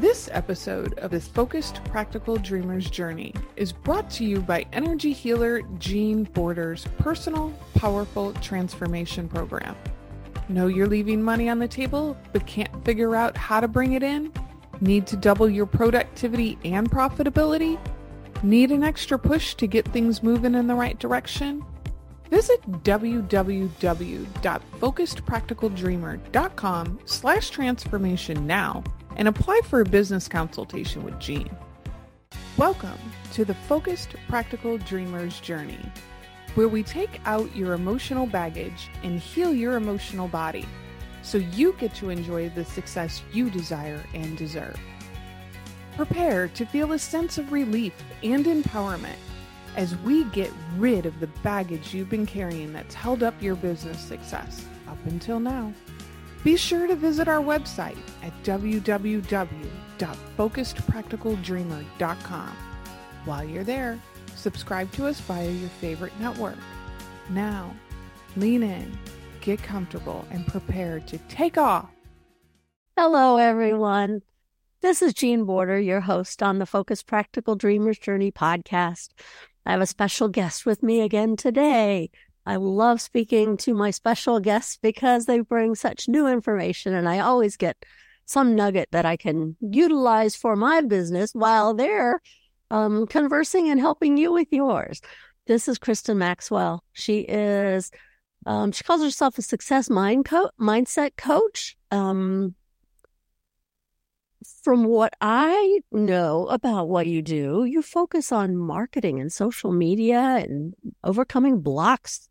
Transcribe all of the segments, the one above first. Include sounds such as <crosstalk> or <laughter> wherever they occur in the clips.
This episode of this Focused Practical Dreamer's Journey is brought to you by energy healer Jean Border's personal, powerful transformation program. Know you're leaving money on the table but can't figure out how to bring it in? Need to double your productivity and profitability? Need an extra push to get things moving in the right direction? Visit www.focusedpracticaldreamer.com slash transformation now and apply for a business consultation with Jean. Welcome to the Focused Practical Dreamer's Journey, where we take out your emotional baggage and heal your emotional body so you get to enjoy the success you desire and deserve. Prepare to feel a sense of relief and empowerment as we get rid of the baggage you've been carrying that's held up your business success up until now. Be sure to visit our website at www.focusedpracticaldreamer.com. While you're there, subscribe to us via your favorite network. Now, lean in, get comfortable, and prepare to take off. Hello, everyone. This is Jean Border, your host on the Focus Practical Dreamers Journey podcast. I have a special guest with me again today. I love speaking to my special guests because they bring such new information and I always get some nugget that I can utilize for my business while they're um, conversing and helping you with yours. This is Kristin Maxwell. She is, um, she calls herself a success mind co- mindset coach. Um, from what I know about what you do, you focus on marketing and social media and overcoming blocks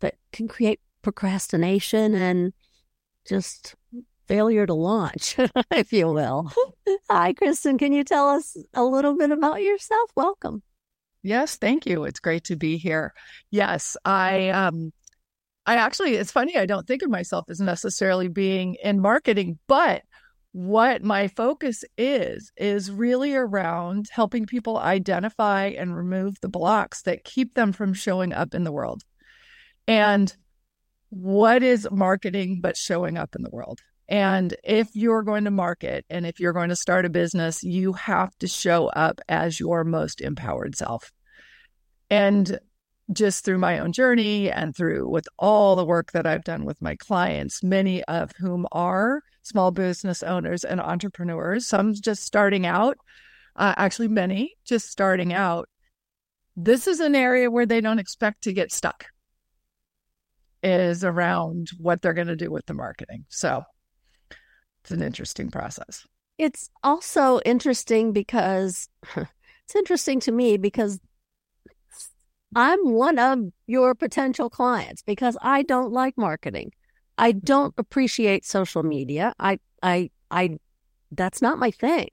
that can create procrastination and just failure to launch, <laughs> if you will. <laughs> Hi, Kristin. Can you tell us a little bit about yourself? Welcome. Yes, thank you. It's great to be here. Yes, I um I actually it's funny I don't think of myself as necessarily being in marketing, but what my focus is is really around helping people identify and remove the blocks that keep them from showing up in the world. And what is marketing but showing up in the world? And if you're going to market and if you're going to start a business, you have to show up as your most empowered self. And just through my own journey and through with all the work that I've done with my clients, many of whom are small business owners and entrepreneurs, some just starting out, uh, actually, many just starting out. This is an area where they don't expect to get stuck, is around what they're going to do with the marketing. So it's an interesting process. It's also interesting because <laughs> it's interesting to me because I'm one of your potential clients because I don't like marketing. I don't appreciate social media. I, I, I, that's not my thing.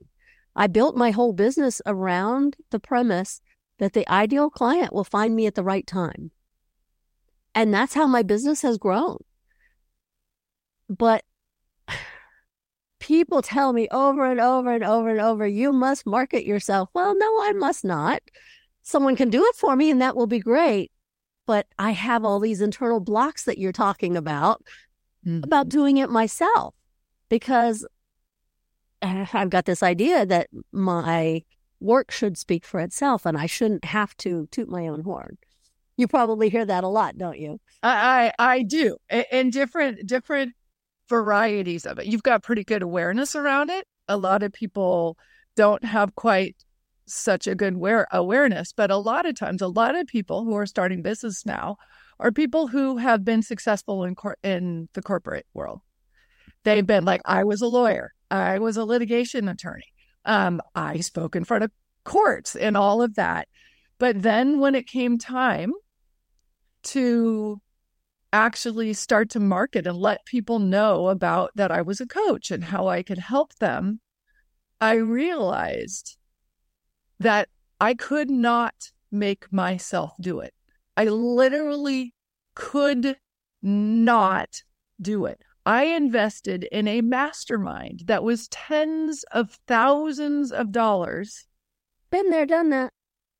I built my whole business around the premise that the ideal client will find me at the right time. And that's how my business has grown. But people tell me over and over and over and over, you must market yourself. Well, no, I must not. Someone can do it for me and that will be great. But I have all these internal blocks that you're talking about mm-hmm. about doing it myself because <sighs> I've got this idea that my work should speak for itself and I shouldn't have to toot my own horn. You probably hear that a lot, don't you? I I, I do. And different different varieties of it. You've got pretty good awareness around it. A lot of people don't have quite such a good aware- awareness, but a lot of times a lot of people who are starting business now are people who have been successful in cor- in the corporate world. They've been like, I was a lawyer, I was a litigation attorney, um, I spoke in front of courts and all of that. But then when it came time to actually start to market and let people know about that I was a coach and how I could help them, I realized that I could not make myself do it. I literally could not do it. I invested in a mastermind that was tens of thousands of dollars. Been there, done that.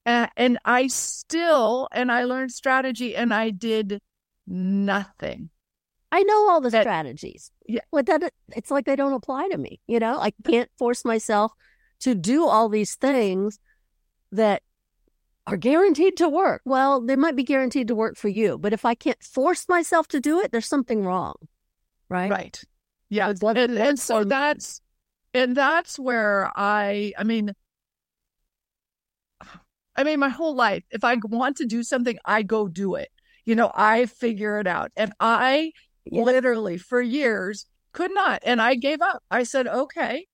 Uh, and I still, and I learned strategy and I did nothing. I know all the that, strategies. Yeah. But that it's like they don't apply to me. You know, I can't force myself to do all these things that are guaranteed to work. Well, they might be guaranteed to work for you, but if I can't force myself to do it, there's something wrong. Right? Right. Yeah. And, and so that's and that's where I I mean I mean my whole life, if I want to do something, I go do it. You know, I figure it out. And I yeah. literally for years could not. And I gave up. I said, okay,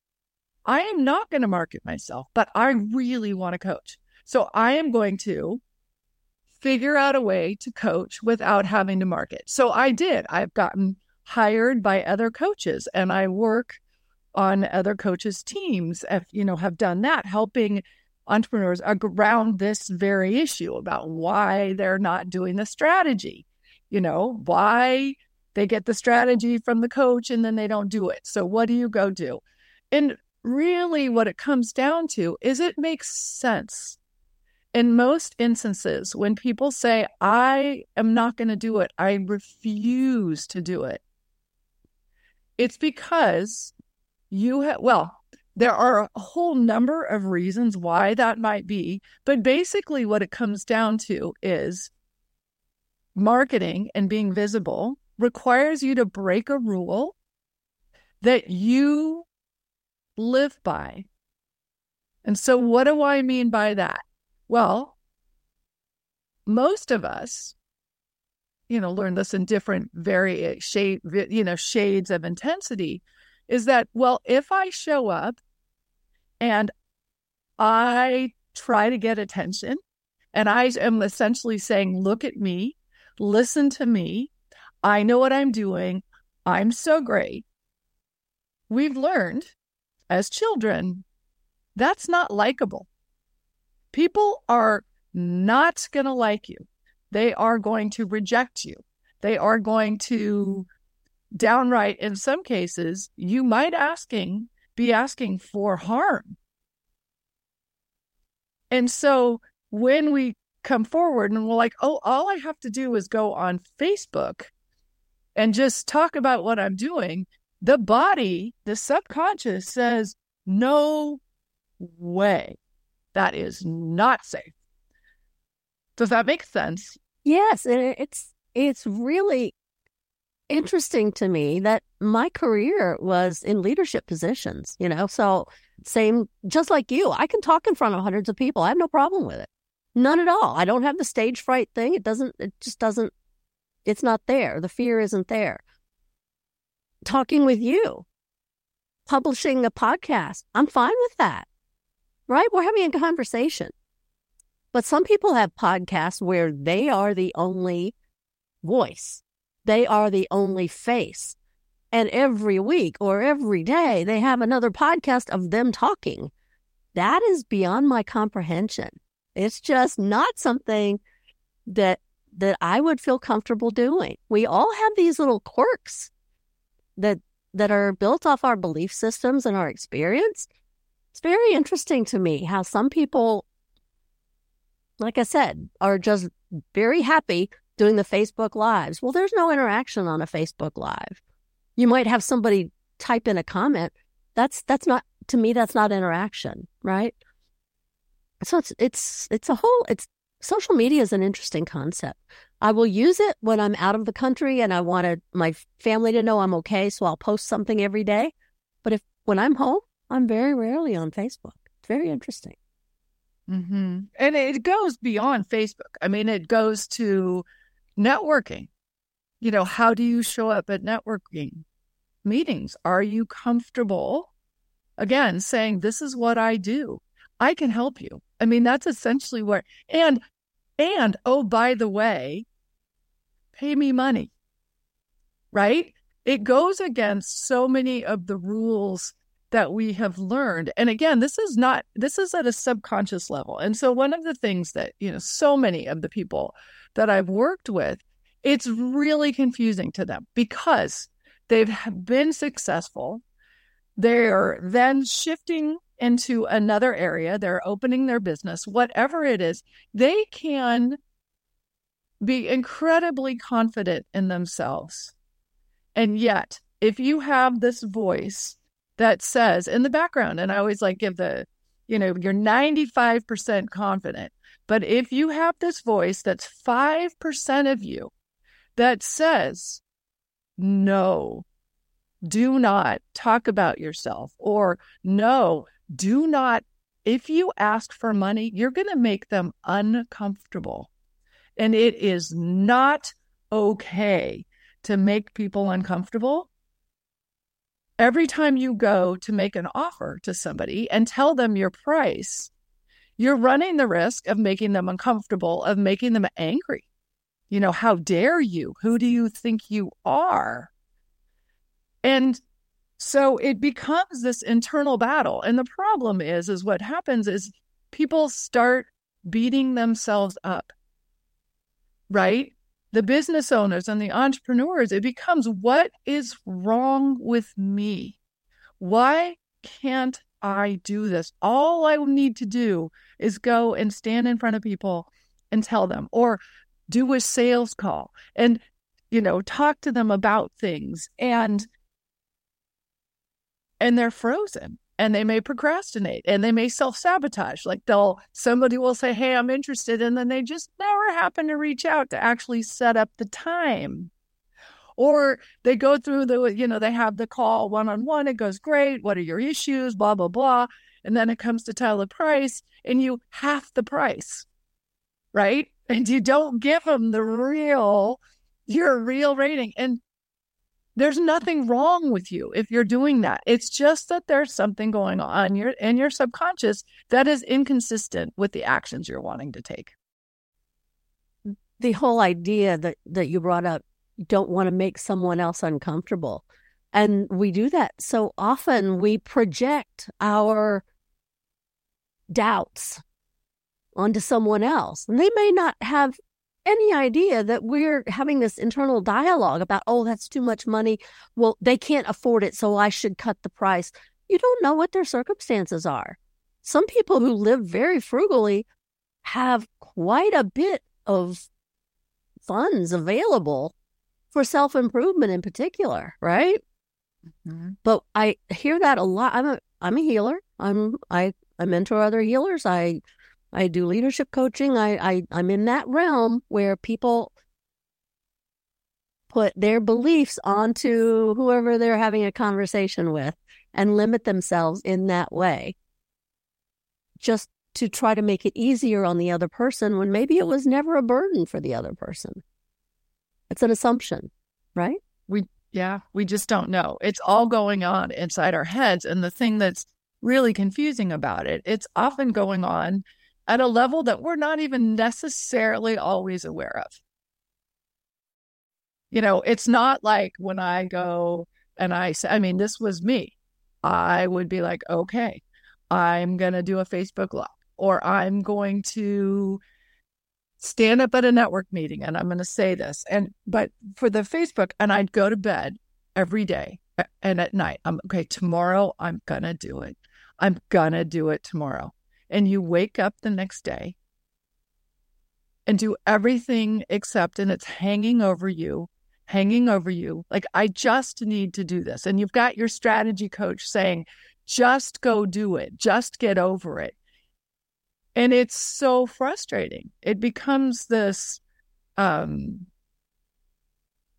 I am not going to market myself, but I really want to coach. So I am going to figure out a way to coach without having to market. So I did. I've gotten hired by other coaches and I work on other coaches' teams, if, you know, have done that, helping entrepreneurs around this very issue about why they're not doing the strategy, you know, why they get the strategy from the coach and then they don't do it. So what do you go do? And really what it comes down to is it makes sense. In most instances, when people say, I am not going to do it, I refuse to do it, it's because you have, well, there are a whole number of reasons why that might be. But basically, what it comes down to is marketing and being visible requires you to break a rule that you live by. And so, what do I mean by that? Well, most of us, you know, learn this in different very shade, you know, shades of intensity. Is that well? If I show up and I try to get attention, and I am essentially saying, "Look at me, listen to me. I know what I'm doing. I'm so great." We've learned as children, that's not likable. People are not going to like you. They are going to reject you. They are going to downright, in some cases, you might asking be asking for harm. And so when we come forward and we're like, oh, all I have to do is go on Facebook and just talk about what I'm doing, the body, the subconscious says, no way. That is not safe. Does that make sense? Yes, it's it's really interesting to me that my career was in leadership positions, you know. So same just like you, I can talk in front of hundreds of people. I have no problem with it. None at all. I don't have the stage fright thing. It doesn't it just doesn't it's not there. The fear isn't there talking with you, publishing a podcast. I'm fine with that, right? We're having a conversation. But some people have podcasts where they are the only voice, they are the only face. And every week or every day, they have another podcast of them talking. That is beyond my comprehension. It's just not something that that I would feel comfortable doing. We all have these little quirks that that are built off our belief systems and our experience. It's very interesting to me how some people, like I said, are just very happy doing the Facebook lives. Well, there's no interaction on a Facebook live. You might have somebody type in a comment. That's that's not to me. That's not interaction, right? So it's it's it's a whole. It's social media is an interesting concept. I will use it when I'm out of the country and I want my family to know I'm okay. So I'll post something every day. But if when I'm home, I'm very rarely on Facebook. It's very interesting. Mm-hmm. And it goes beyond Facebook. I mean, it goes to networking. You know, how do you show up at networking meetings? Are you comfortable, again, saying, This is what I do? I can help you. I mean, that's essentially where, and, and, oh, by the way, pay me money. Right? It goes against so many of the rules that we have learned. And again, this is not, this is at a subconscious level. And so, one of the things that, you know, so many of the people that I've worked with, it's really confusing to them because they've been successful. They're then shifting into another area, they're opening their business, whatever it is, they can be incredibly confident in themselves. And yet, if you have this voice that says in the background, and I always like give the, you know, you're 95% confident. But if you have this voice that's 5% of you that says, no, do not talk about yourself, or no, do not, if you ask for money, you're going to make them uncomfortable. And it is not okay to make people uncomfortable. Every time you go to make an offer to somebody and tell them your price, you're running the risk of making them uncomfortable, of making them angry. You know, how dare you? Who do you think you are? And so it becomes this internal battle. And the problem is, is what happens is people start beating themselves up, right? The business owners and the entrepreneurs, it becomes what is wrong with me? Why can't I do this? All I need to do is go and stand in front of people and tell them, or do a sales call and, you know, talk to them about things. And and they're frozen and they may procrastinate and they may self sabotage. Like they'll, somebody will say, Hey, I'm interested. And then they just never happen to reach out to actually set up the time. Or they go through the, you know, they have the call one on one. It goes great. What are your issues? Blah, blah, blah. And then it comes to tell the price and you half the price, right? And you don't give them the real, your real rating. And there's nothing wrong with you if you're doing that. It's just that there's something going on in your, in your subconscious that is inconsistent with the actions you're wanting to take. The whole idea that, that you brought up, you don't want to make someone else uncomfortable. And we do that so often, we project our doubts onto someone else. And they may not have any idea that we're having this internal dialogue about, oh, that's too much money. Well, they can't afford it, so I should cut the price. You don't know what their circumstances are. Some people who live very frugally have quite a bit of funds available for self improvement in particular, right? Mm-hmm. But I hear that a lot. I'm a I'm a healer. I'm I I mentor other healers. I I do leadership coaching. I, I I'm in that realm where people put their beliefs onto whoever they're having a conversation with and limit themselves in that way. Just to try to make it easier on the other person when maybe it was never a burden for the other person. It's an assumption, right? We yeah, we just don't know. It's all going on inside our heads and the thing that's really confusing about it, it's often going on at a level that we're not even necessarily always aware of. You know, it's not like when I go and I say, I mean, this was me. I would be like, okay, I'm going to do a Facebook Live or I'm going to stand up at a network meeting and I'm going to say this. And, but for the Facebook, and I'd go to bed every day and at night, I'm okay, tomorrow I'm going to do it. I'm going to do it tomorrow and you wake up the next day and do everything except, and it's hanging over you, hanging over you. Like, I just need to do this. And you've got your strategy coach saying, just go do it, just get over it. And it's so frustrating. It becomes this, um,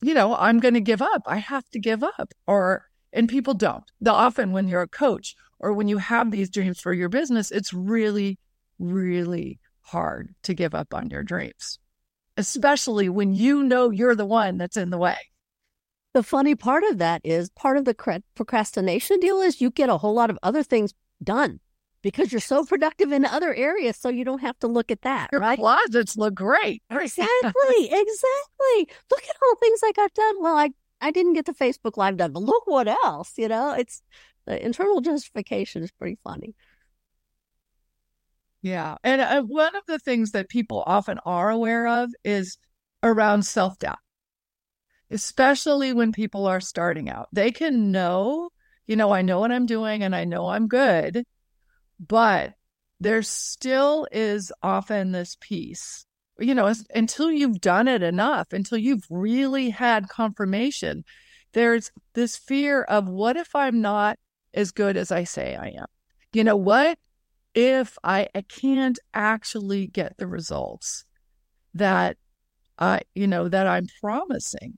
you know, I'm going to give up. I have to give up. Or, and people don't. They'll often, when you're a coach or when you have these dreams for your business, it's really, really hard to give up on your dreams, especially when you know you're the one that's in the way. The funny part of that is part of the procrastination deal is you get a whole lot of other things done because you're so productive in other areas, so you don't have to look at that. Your right? closets look great. <laughs> Exactly, exactly. Look at all the things I got done. Well, I I didn't get the Facebook Live done, but look what else. You know, it's the internal justification is pretty funny. Yeah. And uh, one of the things that people often are aware of is around self doubt, especially when people are starting out. They can know, you know, I know what I'm doing and I know I'm good, but there still is often this piece, you know, until you've done it enough, until you've really had confirmation, there's this fear of what if I'm not as good as I say I am? You know, what if I, I can't actually get the results that I, you know, that I'm promising?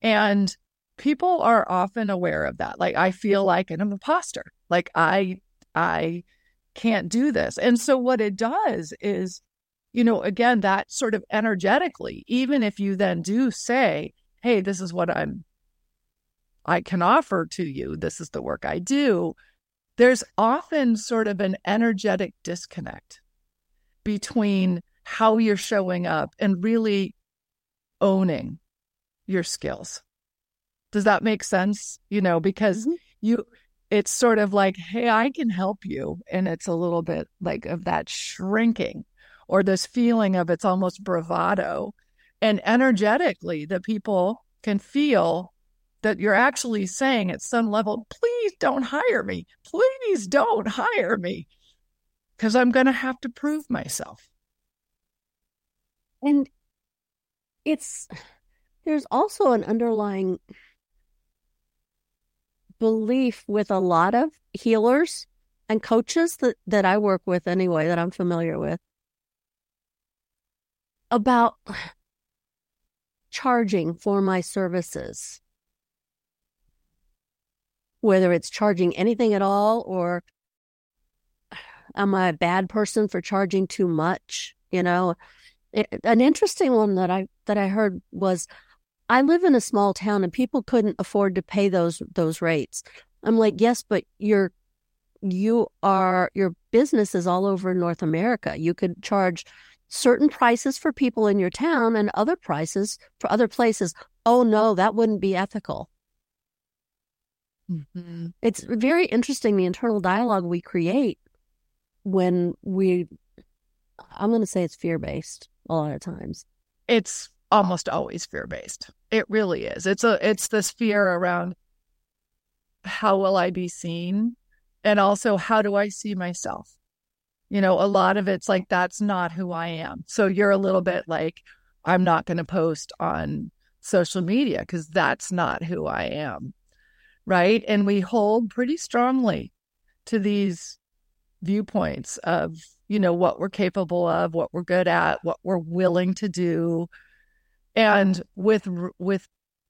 And people are often aware of that. Like I feel like an imposter. Like I I can't do this. And so what it does is, you know, again, that sort of energetically, even if you then do say, hey, this is what I'm I can offer to you, this is the work I do, there's often sort of an energetic disconnect between how you're showing up and really owning your skills. Does that make sense? You know, because mm-hmm. you, it's sort of like, hey, I can help you. And it's a little bit like of that shrinking or this feeling of it's almost bravado. And energetically, the people can feel that you're actually saying at some level, please don't hire me. Please don't hire me because I'm going to have to prove myself. And it's, there's also an underlying belief with a lot of healers and coaches that, that I work with anyway, that I'm familiar with, about charging for my services. Whether it's charging anything at all or am I a bad person for charging too much? You know, it, an interesting one that I that I heard was I live in a small town and people couldn't afford to pay those those rates. I'm like, yes, but you're you are your business is all over North America. You could charge certain prices for people in your town and other prices for other places. Oh no, that wouldn't be ethical. Mm-hmm. It's very interesting the internal dialogue we create when we I'm going to say it's fear based a lot of times. It's almost always fear based. It really is. It's a it's this fear around how will I be seen and also how do I see myself? You know, a lot of it's like that's not who I am. So you're a little bit like I'm not going to post on social media because that's not who I am. Right? And we hold pretty strongly to these viewpoints of, you know, what we're capable of, what we're good at, what we're willing to do, and with with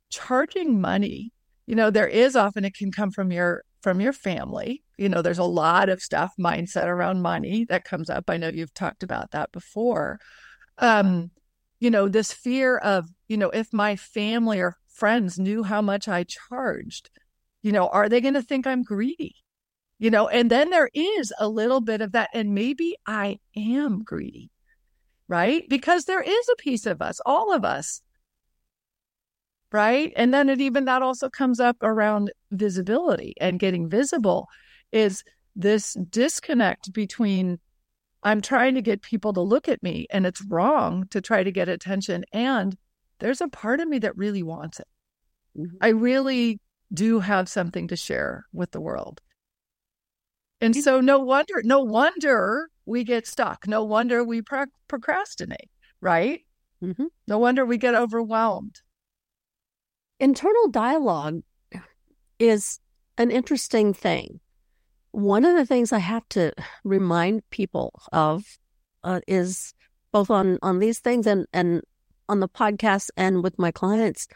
charging money, you know, there is often it can come from your from your family. You know, there's a lot of stuff mindset around money that comes up. I know you've talked about that before. Um, you know, this fear of, you know, if my family or friends knew how much I charged, you know, are they going to think I'm greedy? You know, and then there is a little bit of that. And maybe I am greedy right? Because there is a piece of us, all of us, right? And then it even that also comes up around visibility and getting visible is this disconnect between I'm trying to get people to look at me and it's wrong to try to get attention. And there's a part of me that really wants it. Mm-hmm. I really do have something to share with the world. And so no wonder, no wonder we get stuck. No wonder we pro- procrastinate, right? Mm-hmm. No wonder we get overwhelmed. Internal dialogue is an interesting thing. One of the things I have to remind people of uh, is both on on these things and and on the podcast and with my clients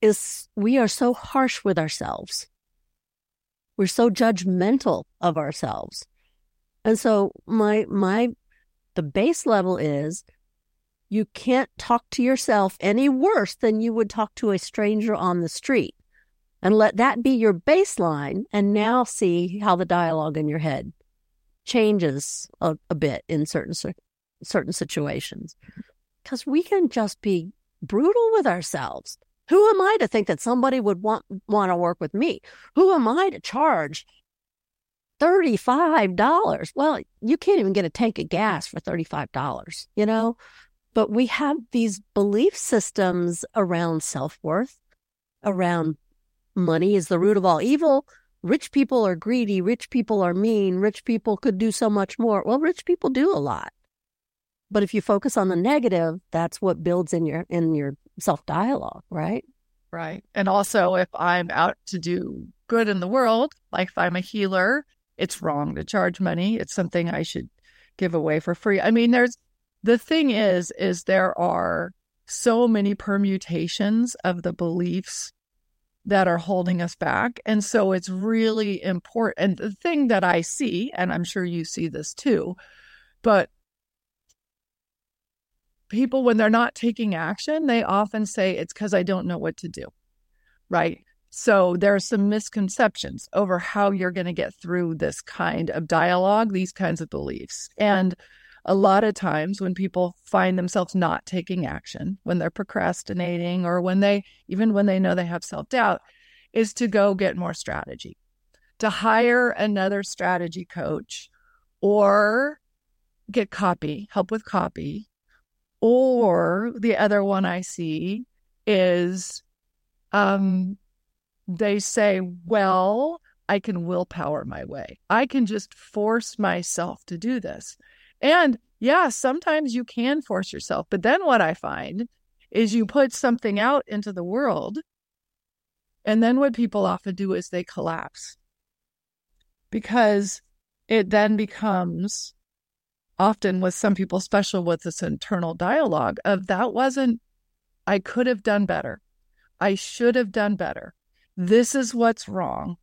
is we are so harsh with ourselves. We're so judgmental of ourselves. And so my my the base level is you can't talk to yourself any worse than you would talk to a stranger on the street. And let that be your baseline and now see how the dialogue in your head changes a, a bit in certain certain situations. Cuz we can just be brutal with ourselves. Who am I to think that somebody would want want to work with me? Who am I to charge $35. Well, you can't even get a tank of gas for $35, you know? But we have these belief systems around self worth, around money is the root of all evil. Rich people are greedy. Rich people are mean. Rich people could do so much more. Well, rich people do a lot. But if you focus on the negative, that's what builds in your in your self dialogue, right? Right. And also, if I'm out to do good in the world, like if I'm a healer, it's wrong to charge money. It's something I should give away for free. I mean, there's the thing is, is there are so many permutations of the beliefs that are holding us back. And so it's really important. And the thing that I see, and I'm sure you see this too, but people, when they're not taking action, they often say it's because I don't know what to do. Right. So there are some misconceptions over how you're going to get through this kind of dialogue, these kinds of beliefs. And a lot of times when people find themselves not taking action, when they're procrastinating, or when they, even when they know they have self doubt, is to go get more strategy, to hire another strategy coach or get copy, help with copy. Or the other one I see is um, they say, well, I can willpower my way. I can just force myself to do this. And yeah, sometimes you can force yourself. But then what I find is you put something out into the world. And then what people often do is they collapse because it then becomes often with some people special with this internal dialogue of that wasn't, I could have done better. I should have done better. This is what's wrong.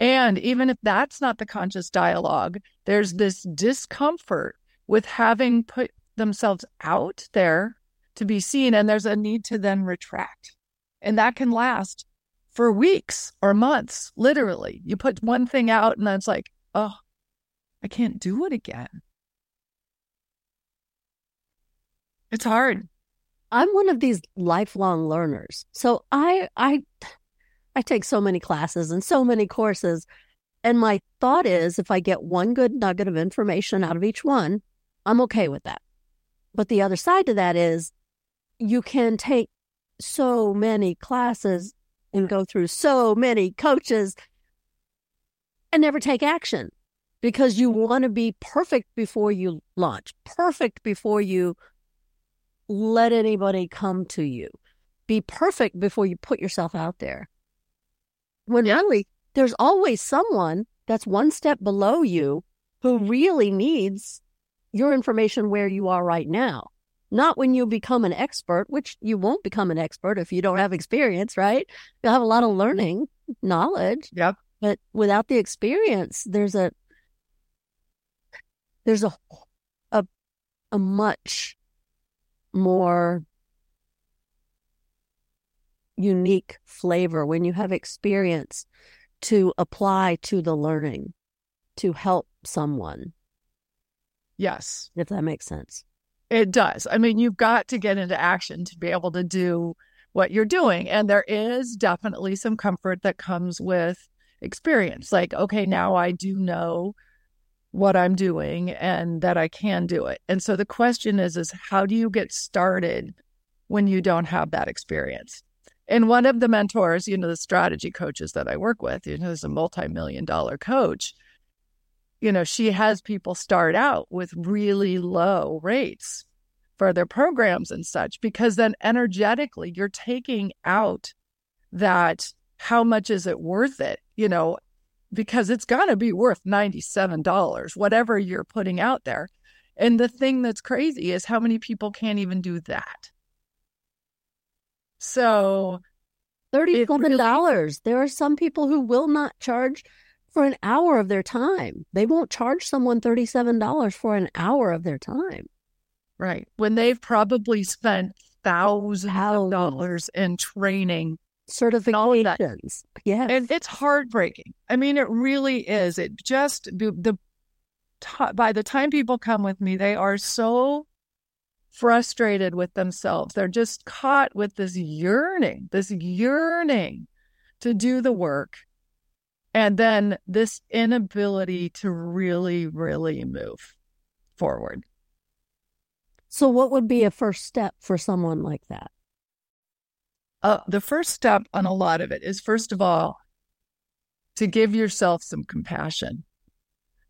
And even if that's not the conscious dialogue, there's this discomfort with having put themselves out there to be seen. And there's a need to then retract. And that can last for weeks or months, literally. You put one thing out and then it's like, oh, I can't do it again. It's hard. I'm one of these lifelong learners. So I I I take so many classes and so many courses. And my thought is if I get one good nugget of information out of each one, I'm okay with that. But the other side to that is you can take so many classes and go through so many coaches and never take action because you want to be perfect before you launch, perfect before you let anybody come to you, be perfect before you put yourself out there. When really, there's always someone that's one step below you who really needs your information where you are right now. Not when you become an expert, which you won't become an expert if you don't have experience, right? You'll have a lot of learning knowledge. Yep. But without the experience, there's a there's a a a much more unique flavor when you have experience to apply to the learning to help someone. Yes. If that makes sense. It does. I mean, you've got to get into action to be able to do what you're doing. And there is definitely some comfort that comes with experience. Like, okay, now I do know what I'm doing and that I can do it. And so the question is is how do you get started when you don't have that experience? And one of the mentors, you know, the strategy coaches that I work with, you know, is a multi-million dollar coach. You know, she has people start out with really low rates for their programs and such, because then energetically you're taking out that how much is it worth it? You know, because it's going to be worth $97, whatever you're putting out there. And the thing that's crazy is how many people can't even do that. So $37. Really, there are some people who will not charge for an hour of their time. They won't charge someone $37 for an hour of their time. Right. When they've probably spent thousands of dollars in training certifications. Yes. And it's heartbreaking. I mean, it really is. It just, the, the by the time people come with me, they are so frustrated with themselves. They're just caught with this yearning, this yearning to do the work. And then this inability to really, really move forward. So, what would be a first step for someone like that? Uh, the first step on a lot of it is, first of all, to give yourself some compassion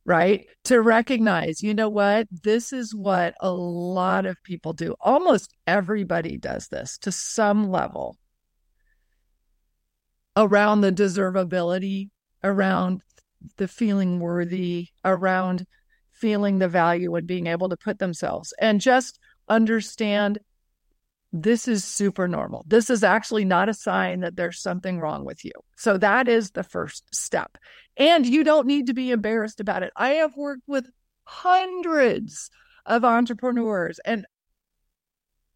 right? To recognize, you know what? This is what a lot of people do. Almost everybody does this to some level. around the deservability, around the feeling worthy, around feeling the value and being able to put themselves and just understand this is super normal. This is actually not a sign that there's something wrong with you. So that is the first step. And you don't need to be embarrassed about it. I have worked with hundreds of entrepreneurs and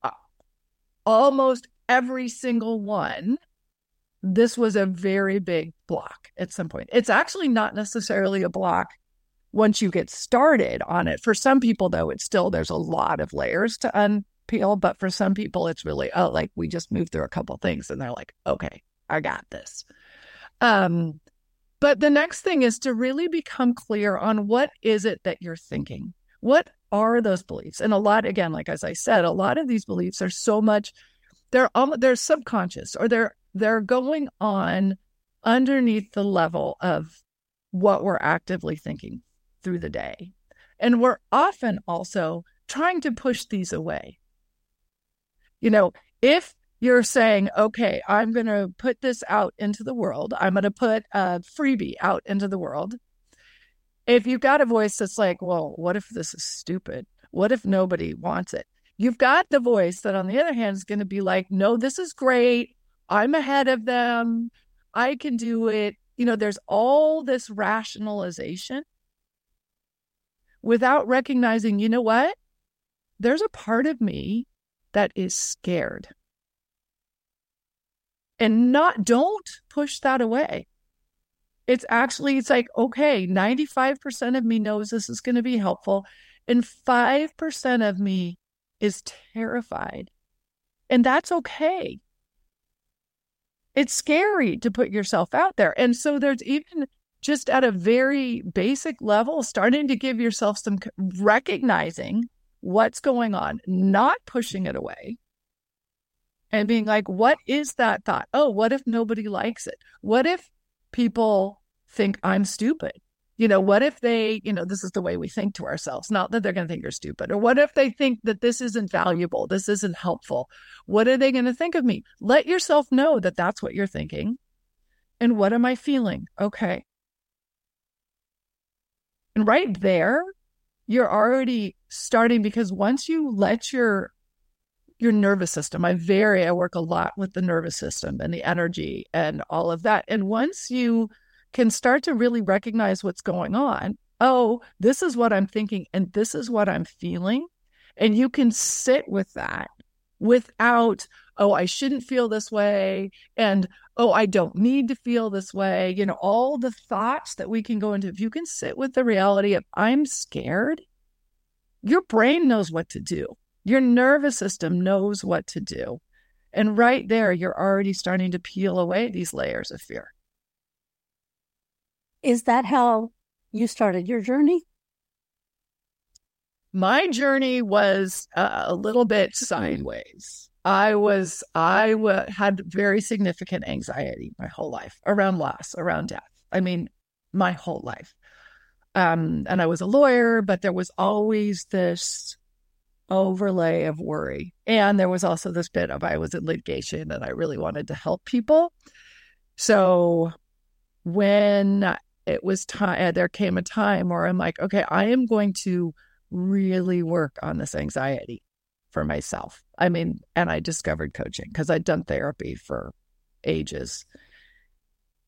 uh, almost every single one this was a very big block at some point. It's actually not necessarily a block once you get started on it. For some people, though, it's still there's a lot of layers to unpeel. But for some people, it's really oh, like we just moved through a couple things, and they're like, okay, I got this. Um, but the next thing is to really become clear on what is it that you're thinking. What are those beliefs? And a lot, again, like as I said, a lot of these beliefs are so much they're um, they're subconscious or they're they're going on underneath the level of what we're actively thinking through the day. And we're often also trying to push these away. You know, if you're saying, okay, I'm going to put this out into the world, I'm going to put a freebie out into the world. If you've got a voice that's like, well, what if this is stupid? What if nobody wants it? You've got the voice that, on the other hand, is going to be like, no, this is great. I'm ahead of them. I can do it. You know, there's all this rationalization without recognizing, you know what? There's a part of me that is scared. And not, don't push that away. It's actually, it's like, okay, 95% of me knows this is going to be helpful. And 5% of me is terrified. And that's okay. It's scary to put yourself out there. And so there's even just at a very basic level, starting to give yourself some recognizing what's going on, not pushing it away, and being like, what is that thought? Oh, what if nobody likes it? What if people think I'm stupid? You know, what if they, you know, this is the way we think to ourselves, not that they're going to think you're stupid. Or what if they think that this isn't valuable? This isn't helpful? What are they going to think of me? Let yourself know that that's what you're thinking. And what am I feeling? Okay. And right there, you're already starting because once you let your your nervous system, I vary I work a lot with the nervous system and the energy and all of that. And once you can start to really recognize what's going on, oh, this is what I'm thinking and this is what I'm feeling, and you can sit with that without, oh, I shouldn't feel this way. And, oh, I don't need to feel this way. You know, all the thoughts that we can go into. If you can sit with the reality of, I'm scared, your brain knows what to do. Your nervous system knows what to do. And right there, you're already starting to peel away these layers of fear. Is that how you started your journey? My journey was uh, a little bit sideways. I was I w- had very significant anxiety my whole life around loss, around death. I mean, my whole life. Um, and I was a lawyer, but there was always this overlay of worry, and there was also this bit of I was in litigation and I really wanted to help people. So when it was time, there came a time where I'm like, okay, I am going to really work on this anxiety for myself. I mean, and I discovered coaching because I'd done therapy for ages.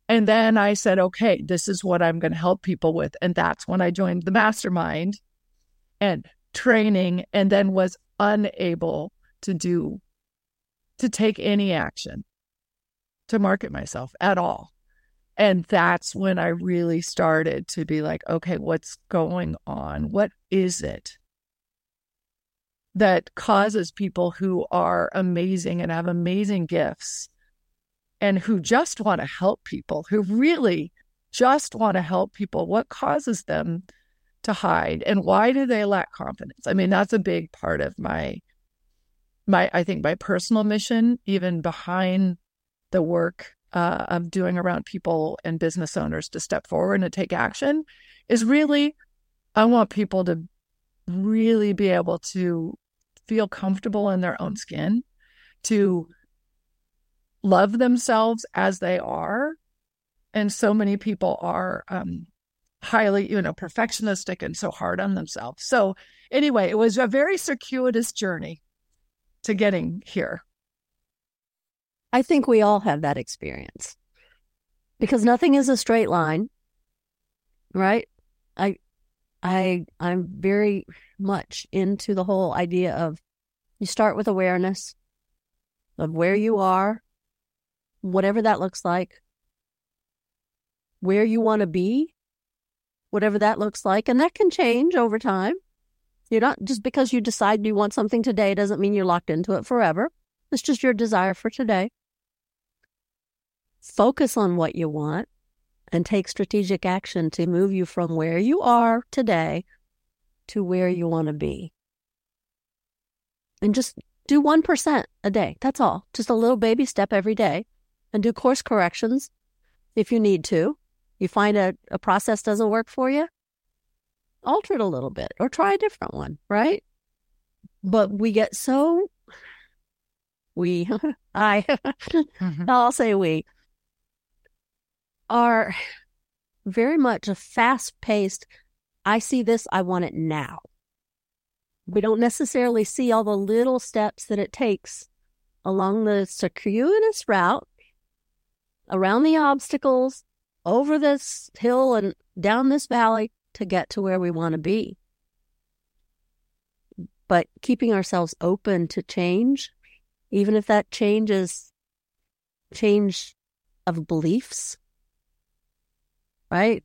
And then I said, okay, this is what I'm going to help people with. And that's when I joined the mastermind and training, and then was unable to do, to take any action to market myself at all. And that's when I really started to be like, okay, what's going on? What is it that causes people who are amazing and have amazing gifts and who just want to help people, who really just want to help people? What causes them to hide and why do they lack confidence? I mean, that's a big part of my my I think my personal mission even behind the work uh, I'm doing around people and business owners to step forward and to take action is really, I want people to really be able to feel comfortable in their own skin, to love themselves as they are. And so many people are um, highly, you know, perfectionistic and so hard on themselves. So, anyway, it was a very circuitous journey to getting here. I think we all have that experience because nothing is a straight line, right? I, I, I'm very much into the whole idea of you start with awareness of where you are, whatever that looks like, where you want to be, whatever that looks like. And that can change over time. You're not just because you decide you want something today doesn't mean you're locked into it forever. It's just your desire for today. Focus on what you want and take strategic action to move you from where you are today to where you want to be. And just do 1% a day. That's all. Just a little baby step every day and do course corrections if you need to. You find a, a process doesn't work for you, alter it a little bit or try a different one, right? But we get so, we, <laughs> I, <laughs> mm-hmm. I'll say we, are very much a fast paced, I see this, I want it now. We don't necessarily see all the little steps that it takes along the circuitous route, around the obstacles, over this hill and down this valley to get to where we want to be. But keeping ourselves open to change, even if that change is change of beliefs, right?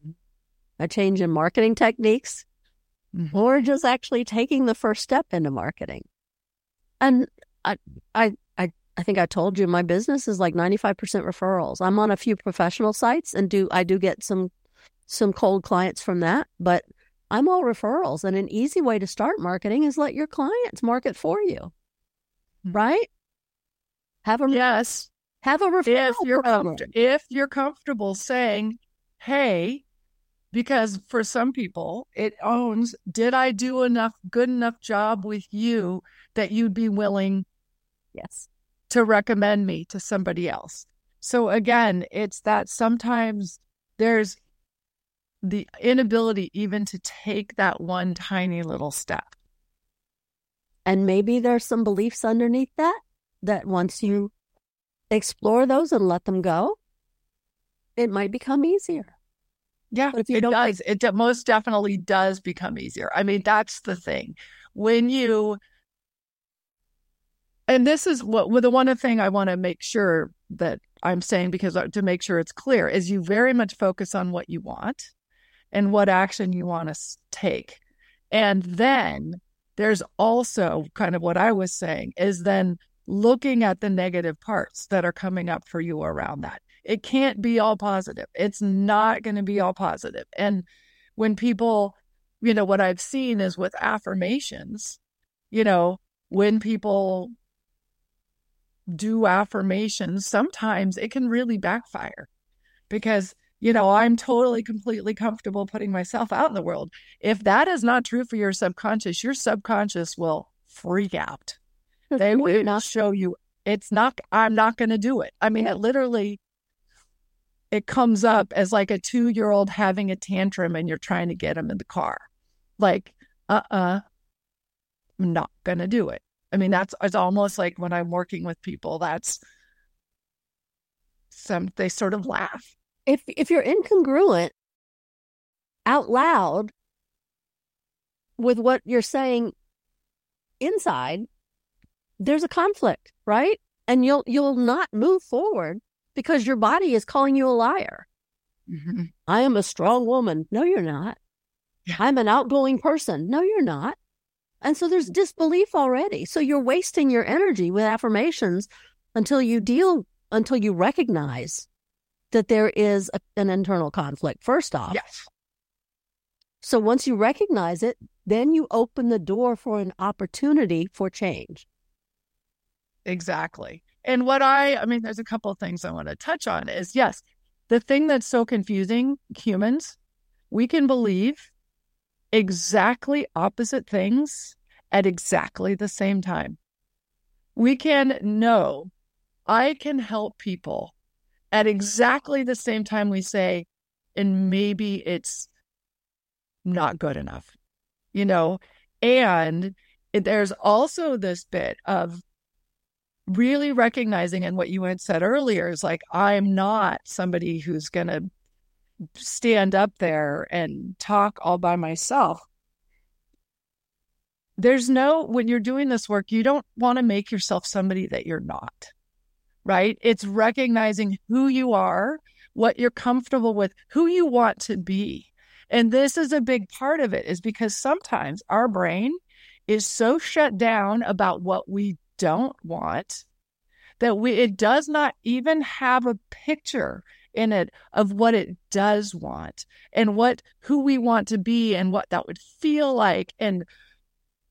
A change in marketing techniques, mm-hmm. or just actually taking the first step into marketing. And I, I, I, I think I told you my business is like 95% referrals. I'm on a few professional sites and do, I do get some, some cold clients from that, but I'm all referrals. And an easy way to start marketing is let your clients market for you, hmm. right? Have a, yes. Have a referral if you're program. if you're comfortable saying, hey, because for some people it owns did i do enough good enough job with you that you'd be willing yes. to recommend me to somebody else? So again it's that sometimes there's the inability even to take that one tiny little step. And maybe there's some beliefs underneath that that once you explore those and let them go it might become easier yeah, but if you it does. Take- it most definitely does become easier. I mean, that's the thing. When you, and this is what well, the one thing I want to make sure that I'm saying because uh, to make sure it's clear is you very much focus on what you want and what action you want to take. And then there's also kind of what I was saying is then looking at the negative parts that are coming up for you around that. It can't be all positive. It's not going to be all positive. And when people, you know, what I've seen is with affirmations, you know, when people do affirmations, sometimes it can really backfire because, you know, I'm totally, completely comfortable putting myself out in the world. If that is not true for your subconscious, your subconscious will freak out. <laughs> They will not show you it's not, I'm not going to do it. I mean, it literally it comes up as like a two year old having a tantrum and you're trying to get him in the car. Like, uh uh-uh, uh, I'm not going to do it. I mean, that's it's almost like when I'm working with people, that's some, they sort of laugh. If, if you're incongruent out loud with what you're saying inside, there's a conflict, right? And you'll, you'll not move forward because your body is calling you a liar. Mm-hmm. I am a strong woman. No, you're not. Yeah. I'm an outgoing person. No, you're not. And so there's disbelief already. So you're wasting your energy with affirmations until you deal, until you recognize that there is a, an internal conflict, first off. Yes. So once you recognize it, then you open the door for an opportunity for change. Exactly. And what I, I mean, there's a couple of things I want to touch on is yes, the thing that's so confusing humans, we can believe exactly opposite things at exactly the same time. We can know I can help people at exactly the same time we say, and maybe it's not good enough, you know? And there's also this bit of really recognizing, and what you had said earlier is like, I'm not somebody who's going to stand up there and talk all by myself. There's no, when you're doing this work, you don't want to make yourself somebody that you're not, right? It's recognizing who you are, what you're comfortable with, who you want to be. And this is a big part of it, is because sometimes our brain is so shut down about what we don't want that we it does not even have a picture in it of what it does want and what who we want to be and what that would feel like. And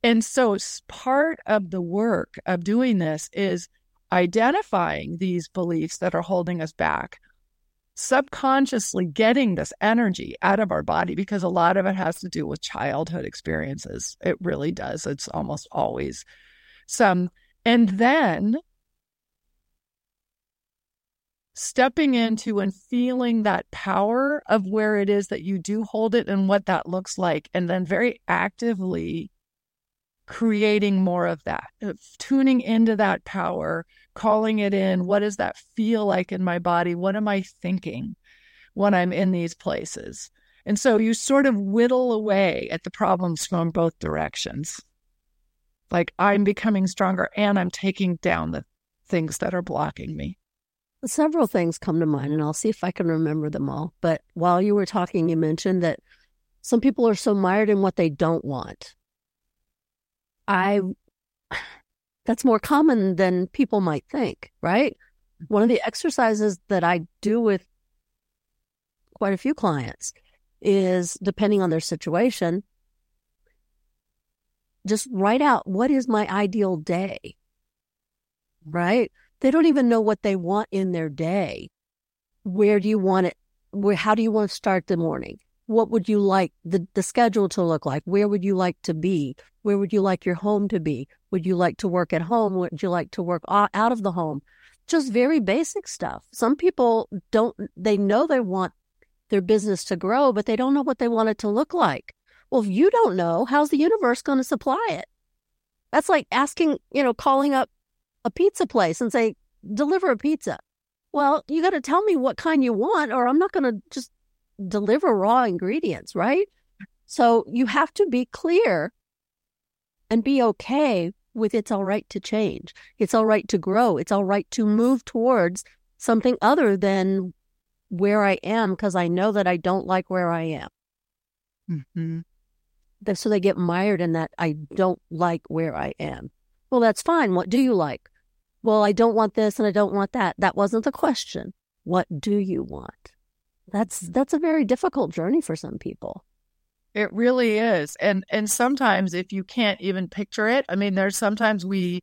and so part of the work of doing this is identifying these beliefs that are holding us back subconsciously getting this energy out of our body because a lot of it has to do with childhood experiences. It really does. It's almost always some and then stepping into and feeling that power of where it is that you do hold it and what that looks like, and then very actively creating more of that, tuning into that power, calling it in. What does that feel like in my body? What am I thinking when I'm in these places? And so you sort of whittle away at the problems from both directions. Like I'm becoming stronger and I'm taking down the things that are blocking me. Several things come to mind, and I'll see if I can remember them all. But while you were talking, you mentioned that some people are so mired in what they don't want. I, <sighs> that's more common than people might think, right? One of the exercises that I do with quite a few clients is depending on their situation, just write out what is my ideal day, right? They don't even know what they want in their day. Where do you want it? Where, how do you want to start the morning? What would you like the, the schedule to look like? Where would you like to be? Where would you like your home to be? Would you like to work at home? Would you like to work out of the home? Just very basic stuff. Some people don't, they know they want their business to grow, but they don't know what they want it to look like. Well, if you don't know, how's the universe going to supply it? That's like asking, you know, calling up a pizza place and say, deliver a pizza. Well, you got to tell me what kind you want, or I'm not going to just deliver raw ingredients, right? So you have to be clear and be okay with it's all right to change. It's all right to grow. It's all right to move towards something other than where I am because I know that I don't like where I am. Mm-hmm. So they get mired in that I don't like where I am. Well, that's fine. What do you like? well, I don't want this and I don't want that. That wasn't the question. What do you want? That's that's a very difficult journey for some people. It really is. And and sometimes if you can't even picture it, I mean there's sometimes we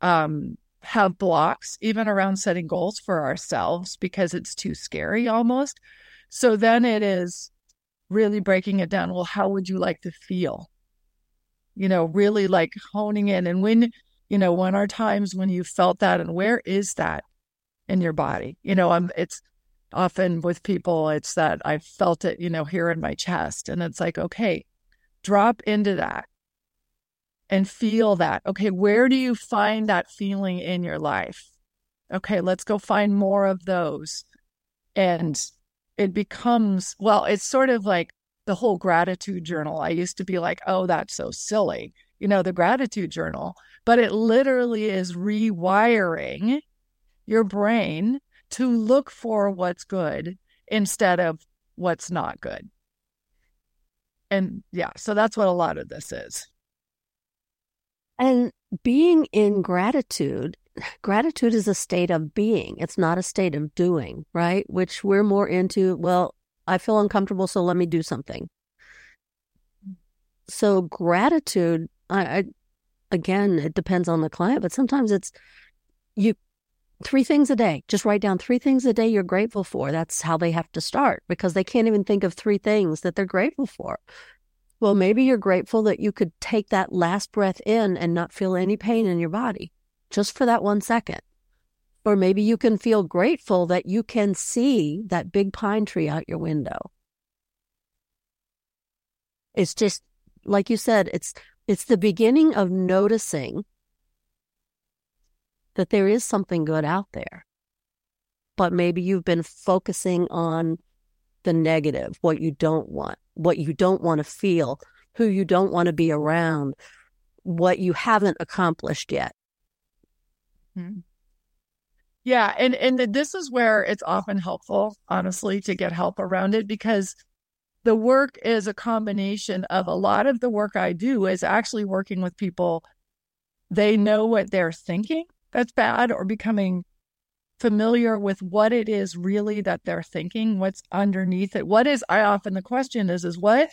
um have blocks even around setting goals for ourselves because it's too scary almost. So then it is really breaking it down. Well, how would you like to feel? You know, really like honing in. And when you know, when are times when you felt that and where is that in your body? You know, I'm, it's often with people, it's that I felt it, you know, here in my chest. And it's like, okay, drop into that and feel that. Okay, where do you find that feeling in your life? Okay, let's go find more of those. And it becomes, well, it's sort of like the whole gratitude journal. I used to be like, oh, that's so silly. You know, the gratitude journal but it literally is rewiring your brain to look for what's good instead of what's not good. And yeah, so that's what a lot of this is. And being in gratitude, gratitude is a state of being. It's not a state of doing, right? Which we're more into, well, I feel uncomfortable, so let me do something. So gratitude, I, I again, it depends on the client, but sometimes it's you three things a day. Just write down three things a day you're grateful for. That's how they have to start because they can't even think of three things that they're grateful for. Well, maybe you're grateful that you could take that last breath in and not feel any pain in your body just for that one second. Or maybe you can feel grateful that you can see that big pine tree out your window. It's just like you said, it's it's the beginning of noticing that there is something good out there. But maybe you've been focusing on the negative, what you don't want, what you don't want to feel, who you don't want to be around, what you haven't accomplished yet. Hmm. Yeah, and and this is where it's often helpful, honestly, to get help around it because the work is a combination of a lot of the work I do is actually working with people. They know what they're thinking that's bad or becoming familiar with what it is really that they're thinking, what's underneath it. What is I often the question is is what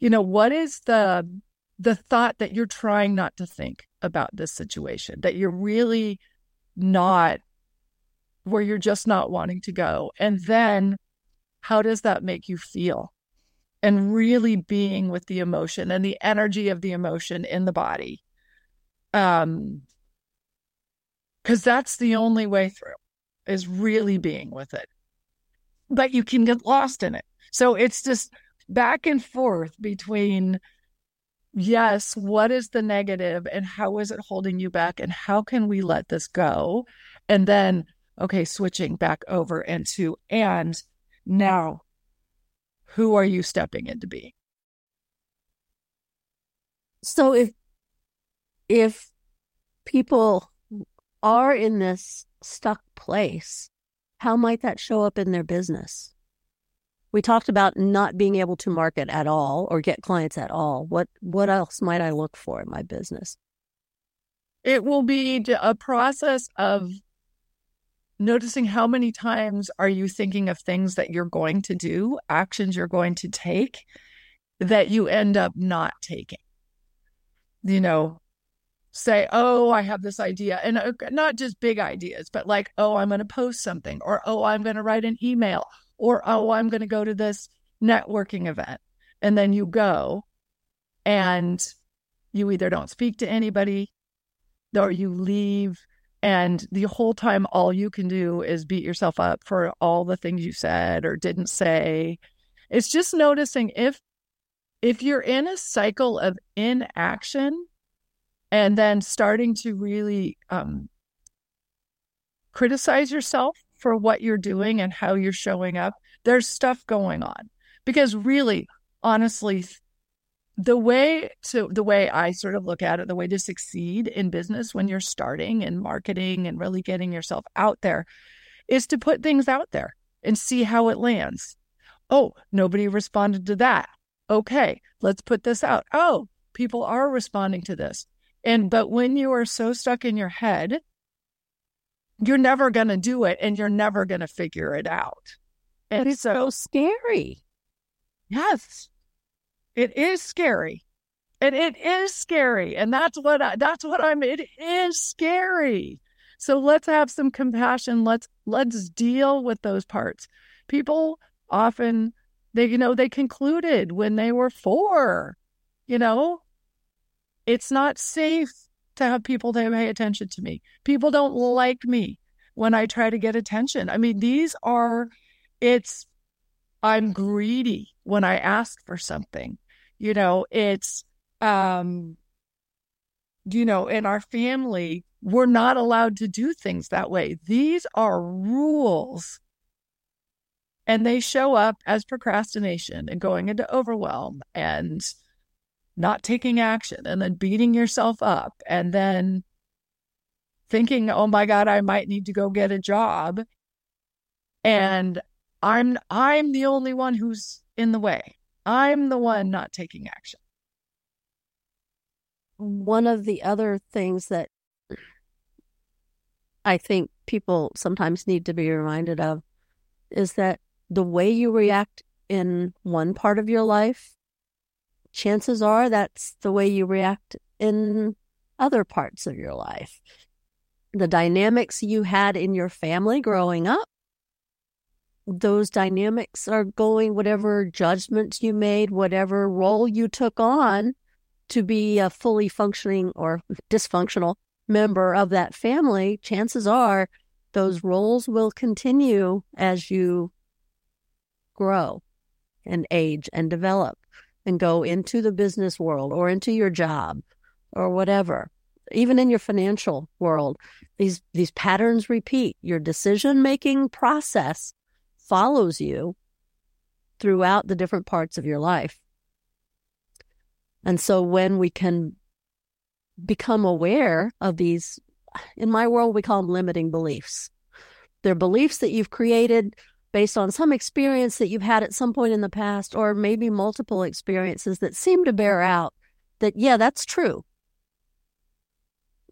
you know, what is the the thought that you're trying not to think about this situation, that you're really not where you're just not wanting to go. And then how does that make you feel? And really being with the emotion and the energy of the emotion in the body. Um, because that's the only way through is really being with it. But you can get lost in it. So it's just back and forth between yes, what is the negative and how is it holding you back and how can we let this go? And then, okay, switching back over into, and now, who are you stepping into being? So if, if people are in this stuck place, how might that show up in their business? We talked about not being able to market at all or get clients at all. What what else might I look for in my business? It will be a process of noticing how many times are you thinking of things that you're going to do, actions you're going to take that you end up not taking. You know, say, "Oh, I have this idea." And uh, not just big ideas, but like, "Oh, I'm going to post something," or "Oh, I'm going to write an email," or oh i'm going to go to this networking event. And then you go and you either don't speak to anybody or you leave. And the whole time all you can do is beat yourself up for all the things you said or didn't say. It's just noticing if if you're in a cycle of inaction and then starting to really um, criticize yourself for what you're doing and how you're showing up, there's stuff going on. Because really, honestly, the way to the way I sort of look at it, the way to succeed in business when you're starting and marketing and really getting yourself out there is to put things out there and see how it lands. Oh, nobody responded to that. Okay, let's put this out. Oh, people are responding to this. And but when you are so stuck in your head you're never going to do it and you're never going to figure it out. And it's so, so scary. Yes, it is scary. And it is scary. And that's what I, that's what I'm, it is scary. So let's have some compassion. Let's, let's deal with those parts. People often, they, you know, they concluded when they were four, you know, it's not safe to have people to pay attention to me. People don't like me when I try to get attention. I mean, these are, it's, I'm greedy when I ask for something. You know, it's, um, you know, in our family, we're not allowed to do things that way. These are rules. And they show up as procrastination and going into overwhelm and not taking action and then beating yourself up and then thinking, oh my God, I might need to go get a job. And I'm I'm the only one who's in the way. I'm the one not taking action. One of the other things that I think people sometimes need to be reminded of is that the way you react in one part of your life chances are that's the way you react in other parts of your life. The dynamics you had in your family growing up, those dynamics are going, whatever judgments you made, whatever role you took on to be a fully functioning or dysfunctional member of that family, chances are those roles will continue as you grow and age and develop and go into the business world or into your job or whatever. Even in your financial world these these patterns repeat. Your decision making process follows you throughout the different parts of your life. And so when we can become aware of these in my world we call them limiting beliefs. They're beliefs that you've created based on some experience that you've had at some point in the past, or maybe multiple experiences that seem to bear out that, yeah, that's true.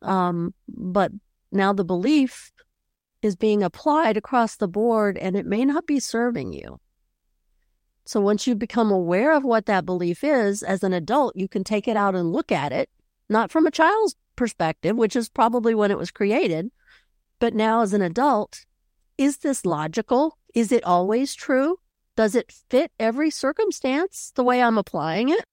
Um, but now the belief is being applied across the board and it may not be serving you. So once you become aware of what that belief is as an adult, you can take it out and look at it, not from a child's perspective, which is probably when it was created, but now as an adult, is this logical? Is it always true? Does it fit every circumstance the way I'm applying it?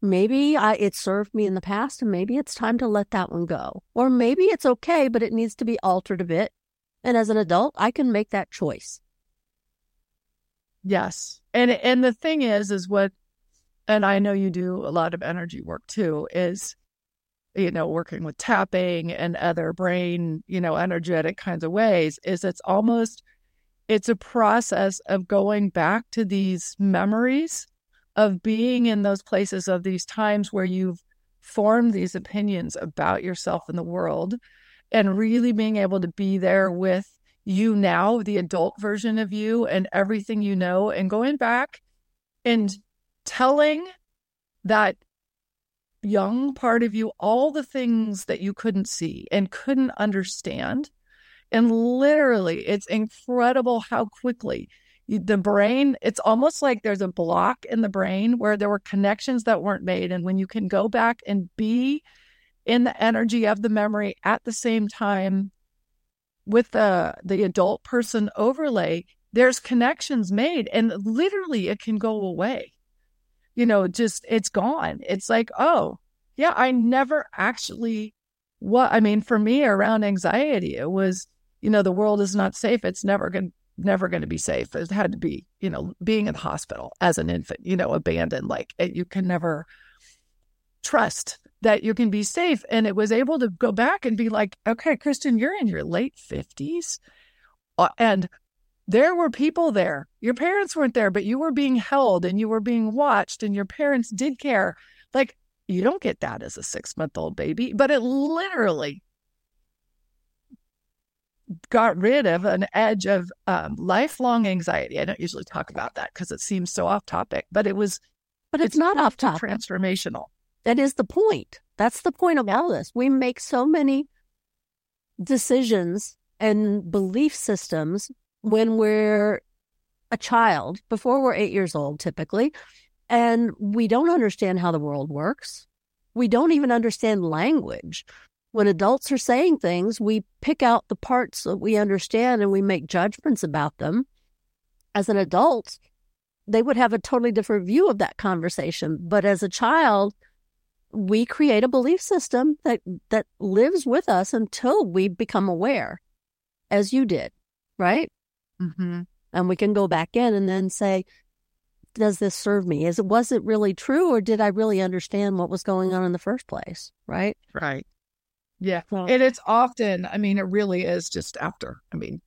Maybe I, it served me in the past and maybe it's time to let that one go. Or maybe it's okay, but it needs to be altered a bit. And as an adult, I can make that choice. Yes. And and the thing is is what and I know you do a lot of energy work too is you know, working with tapping and other brain, you know, energetic kinds of ways, is it's almost it's a process of going back to these memories of being in those places of these times where you've formed these opinions about yourself and the world and really being able to be there with you now, the adult version of you and everything you know, and going back and telling that young part of you all the things that you couldn't see and couldn't understand. And literally, it's incredible how quickly the brain, it's almost like there's a block in the brain where there were connections that weren't made. And when you can go back and be in the energy of the memory at the same time with the the adult person overlay there's connections made and literally it can go away you know, just it's gone. It's like, oh, yeah, I never actually what I mean, for me around anxiety, it was, you know, the world is not safe. It's never going never going to be safe. It had to be, you know, being in the hospital as an infant, you know, abandoned. Like it, you can never trust that you can be safe. And it was able to go back and be like, okay, Kristin, you're in your late 50s. Uh, and there were people there. Your parents weren't there, but you were being held and you were being watched, and your parents did care. Like, you don't get that as a six month old baby, but it literally got rid of an edge of um, lifelong anxiety. I don't usually talk about that because it seems so off topic, but it was. But it's, it's not off topic. Transformational. That is the point. That's the point of all this. We make so many decisions and belief systems when we're a child, before we're eight years old, typically, and we don't understand how the world works. We don't even understand language. When adults are saying things, we pick out the parts that we understand and we make judgments about them. As an adult, they would have a totally different view of that conversation. But as a child, we create a belief system that that lives with us until we become aware, as you did, right? Mm-hmm. And we can go back in and then say, does this serve me? Is it was it really true, or did I really understand what was going on in the first place? Right. Right. Yeah. Well, and it's often, I mean, it really is just after. I mean,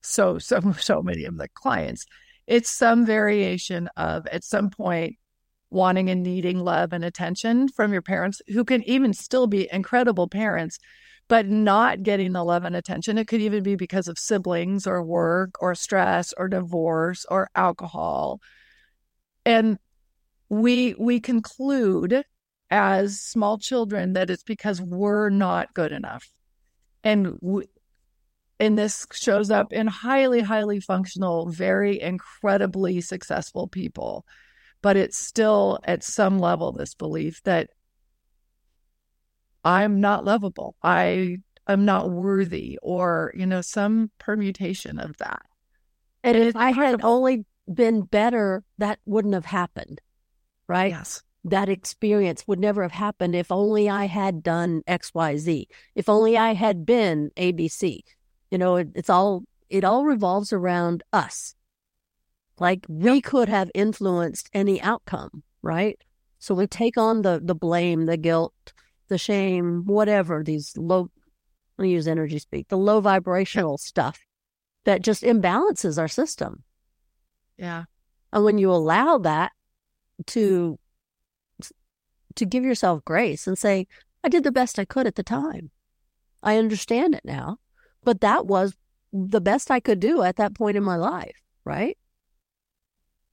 so so <laughs> so many of the clients, it's some variation of at some point wanting and needing love and attention from your parents who can even still be incredible parents but not getting the love and attention. It could even be because of siblings or work or stress or divorce or alcohol. And we we conclude as small children that it's because we're not good enough. And we, and this shows up in highly highly functional, very incredibly successful people. But it's still at some level this belief that I'm not lovable. I am not worthy, or, you know, some permutation of that. And if I had only been better, that wouldn't have happened. Right. Yes. That experience would never have happened if only I had done XYZ, if only I had been ABC. You know, it, it's all, it all revolves around us. Like we could have influenced any outcome, right? So we take on the, the blame, the guilt, the shame, whatever, these low, let me use energy speak, the low vibrational stuff that just imbalances our system. Yeah. And when you allow that to to give yourself grace and say, I did the best I could at the time. I understand it now, but that was the best I could do at that point in my life, right?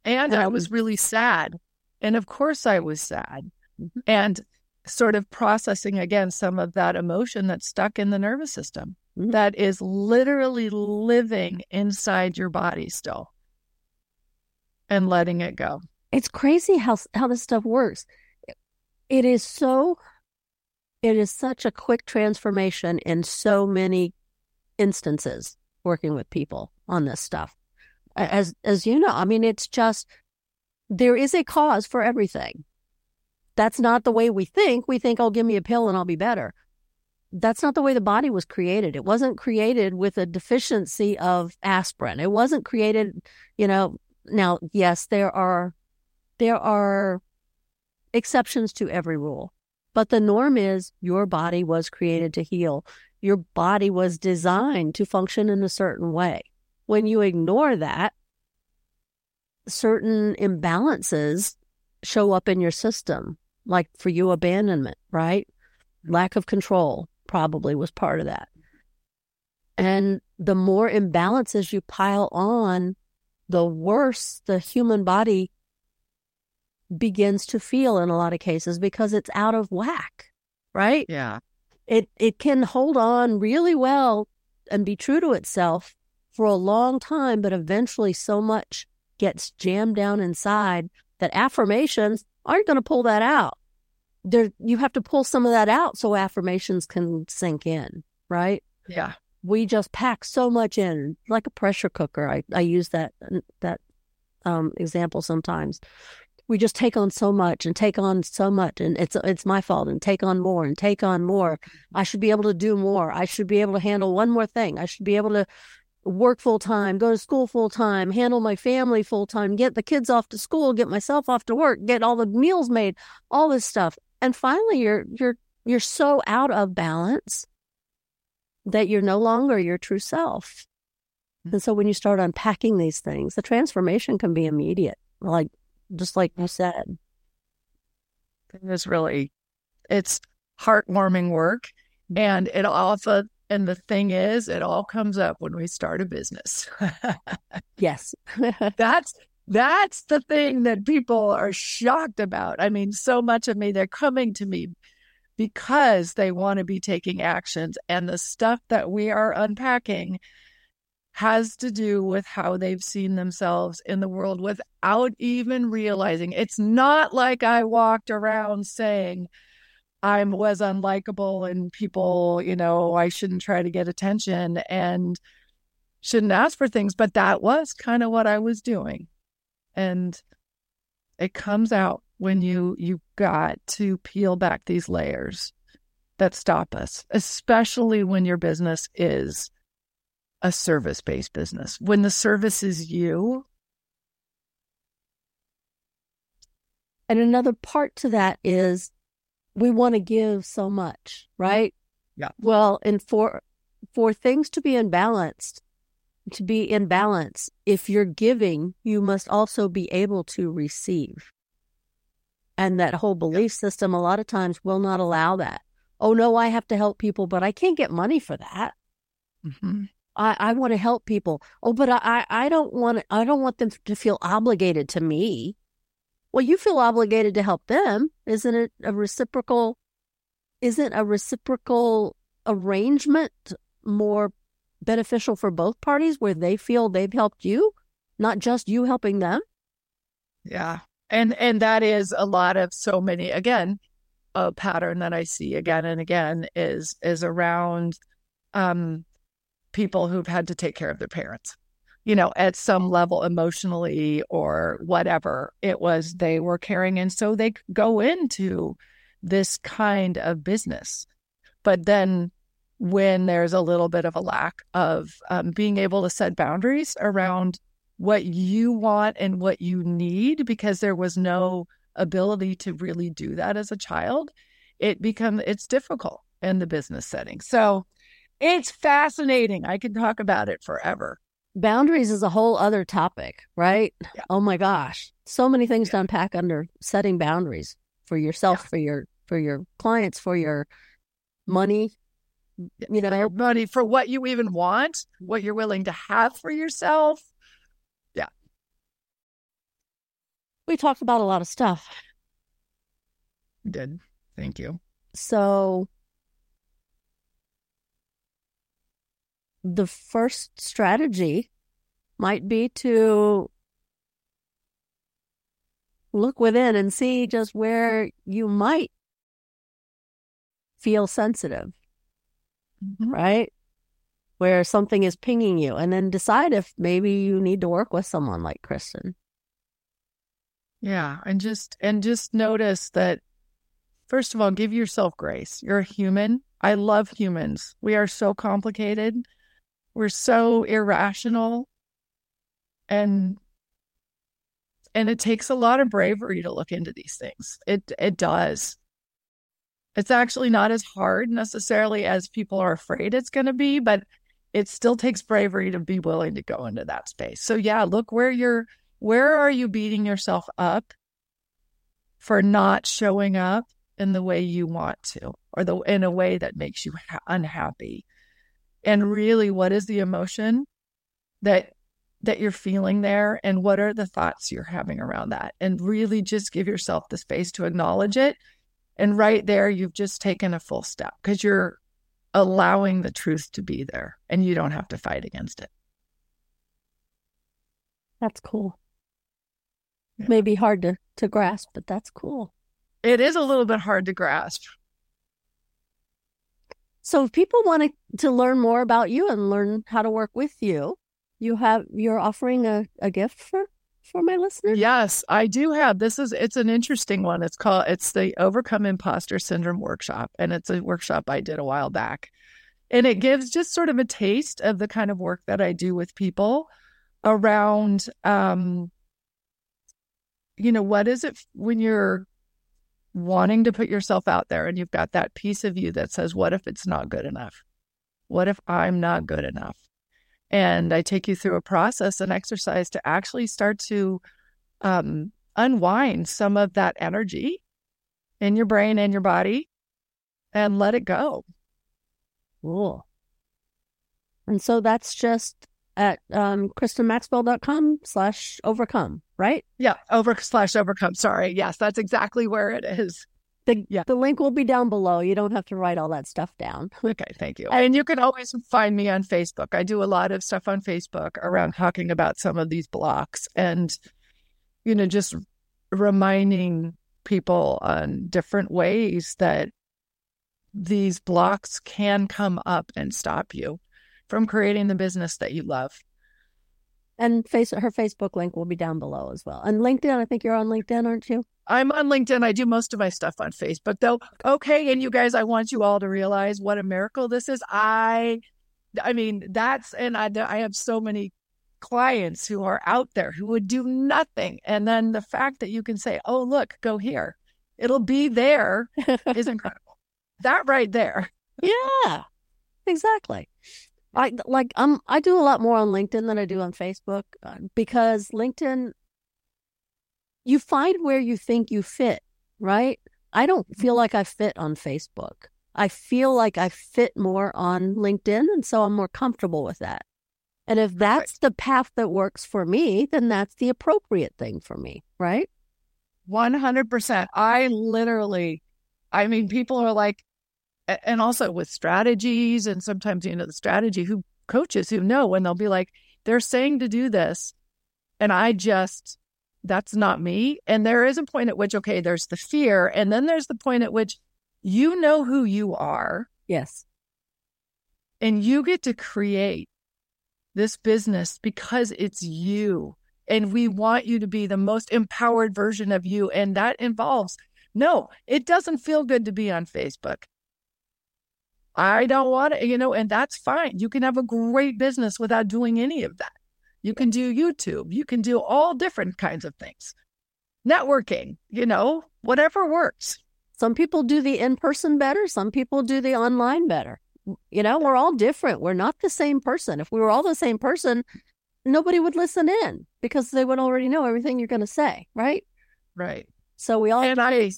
And, and I was really sad. And of course I was sad. Mm-hmm. And sort of processing again some of that emotion that's stuck in the nervous system mm-hmm. that is literally living inside your body still and letting it go. It's crazy how how this stuff works. It is so it is such a quick transformation in so many instances working with people on this stuff. As as you know, I mean it's just there is a cause for everything. That's not the way we think. We think, "Oh, give me a pill and I'll be better." That's not the way the body was created. It wasn't created with a deficiency of aspirin. It wasn't created, you know, now, yes, there are there are exceptions to every rule, but the norm is your body was created to heal. Your body was designed to function in a certain way. When you ignore that, certain imbalances show up in your system, like for you, abandonment, right? Lack of control probably was part of that. And the more imbalances you pile on the worse the human body begins to feel in a lot of cases because it's out of whack, right? Yeah. It it can hold on really well and be true to itself for a long time, but eventually so much gets jammed down inside that affirmations aren't going to pull that out. There you have to pull some of that out so affirmations can sink in, right? Yeah we just pack so much in like a pressure cooker. I, I use that that um, example sometimes. We just take on so much and take on so much, and it's it's my fault, and take on more and take on more. I should be able to do more. I should be able to handle one more thing. I should be able to work full time, go to school full time, handle my family full time, get the kids off to school, get myself off to work, get all the meals made, all this stuff. And finally you're you're you're so out of balance that you're no longer your true self. Mm-hmm. And so when you start unpacking these things, the transformation can be immediate, like just like you said. It is really, it's heartwarming work. And it often, and the thing is, it all comes up when we start a business. <laughs> yes. <laughs> that's, that's the thing that people are shocked about. I mean, so much of me, they're coming to me because they want to be taking actions. And the stuff that we are unpacking has to do with how they've seen themselves in the world without even realizing. It's not like I walked around saying, I was unlikable and people, you know, I shouldn't try to get attention and shouldn't ask for things. But that was kind of what I was doing. And it comes out when you you got to peel back these layers that stop us, especially when your business is a service based business. When the service is you. And another part to that is we want to give so much, right? Yeah. Well, and for for things to be in balance, to be in balance, if you're giving, you must also be able to receive. And that whole belief system, a lot of times, will not allow that. Oh, no, I have to help people, but I can't get money for that. Mm-hmm. I, I want to help people. Oh, but I, I don't want I don't want them to feel obligated to me. Well, you feel obligated to help them. Isn't it a reciprocal? Isn't a reciprocal arrangement more beneficial for both parties where they feel they've helped you, not just you helping them? Yeah and and that is a lot of so many again a pattern that i see again and again is is around um people who've had to take care of their parents you know, at some level emotionally or whatever it was they were caring. And so they go into this kind of business. But then when there's a little bit of a lack of um, being able to set boundaries around what you want and what you need, because there was no ability to really do that as a child, it becomes it's difficult in the business setting. So it's fascinating. I can talk about it forever boundaries is a whole other topic, right? Yeah. Oh my gosh. So many things yeah. to unpack under setting boundaries for yourself, yeah. for your for your clients, for your money, you know, money for what you even want, what you're willing to have for yourself. Yeah. We talked about a lot of stuff. We did. Thank you. So the first strategy might be to look within and see just where you might feel sensitive, mm-hmm. right? Where something is pinging you, and then decide if maybe you need to work with someone like Kristin. Yeah, and just and just notice that first of all, give yourself grace. You're a human. I love humans. We are so complicated we're so irrational and and it takes a lot of bravery to look into these things. It it does. It's actually not as hard necessarily as people are afraid it's going to be, but it still takes bravery to be willing to go into that space. So yeah, look where you're where are you beating yourself up for not showing up in the way you want to or the in a way that makes you ha- unhappy and really what is the emotion that that you're feeling there? And what are the thoughts you're having around that? And really just give yourself the space to acknowledge it. And right there you've just taken a full step because you're allowing the truth to be there and you don't have to fight against it. That's cool. Yeah. maybe hard to to grasp but that's cool. It is a little bit hard to grasp so if people want to learn more about you and learn how to work with you, you have you're offering a, a gift for for my listeners? Yes, I do have. This is it's an interesting one. It's called it's the Overcome Imposter Syndrome workshop and it's a workshop I did a while back. And it gives just sort of a taste of the kind of work that I do with people around um you know, what is it when you're wanting to put yourself out there and you've got that piece of you that says, What if it's not good enough? What if I'm not good enough? And I take you through a process and exercise to actually start to um, unwind some of that energy in your brain and your body and let it go. Cool. And so that's just at um, kristinmaxwell.com slash overcome, right? Yeah, over slash overcome. Sorry. Yes, that's exactly where it is. The, yeah. the link will be down below. You don't have to write all that stuff down. <laughs> okay, thank you. And you can always find me on Facebook. I do a lot of stuff on Facebook around talking about some of these blocks and, you know, just reminding people on different ways that these blocks can come up and stop you from creating the business that you love. And face her Facebook link will be down below as well. And LinkedIn, I think you're on LinkedIn, aren't you? I'm on LinkedIn. I do most of my stuff on Facebook, though. Okay, and you guys, I want you all to realize what a miracle this is. I, I mean, that's and I, I have so many clients who are out there who would do nothing, and then the fact that you can say, "Oh, look, go here," it'll be there <laughs> is incredible. that right there. Yeah, exactly. I like I'm I do a lot more on LinkedIn than I do on Facebook uh, because LinkedIn you find where you think you fit, right? I don't feel mm-hmm. like I fit on Facebook. I feel like I fit more on LinkedIn and so I'm more comfortable with that. And if that's right. the path that works for me, then that's the appropriate thing for me, right? 100%. I literally I mean people are like and also with strategies and sometimes you know the strategy who coaches who know when they'll be like they're saying to do this and i just that's not me and there is a point at which okay there's the fear and then there's the point at which you know who you are yes and you get to create this business because it's you. And we want you to be the most empowered version of you. And that involves no, it doesn't feel good to be on Facebook. I don't want it, you know, and that's fine. You can have a great business without doing any of that. You can do YouTube, you can do all different kinds of things. Networking, you know, whatever works. Some people do the in person better, some people do the online better. You know, we're all different. We're not the same person. If we were all the same person, nobody would listen in because they would already know everything you're going to say, right? Right. So we all and I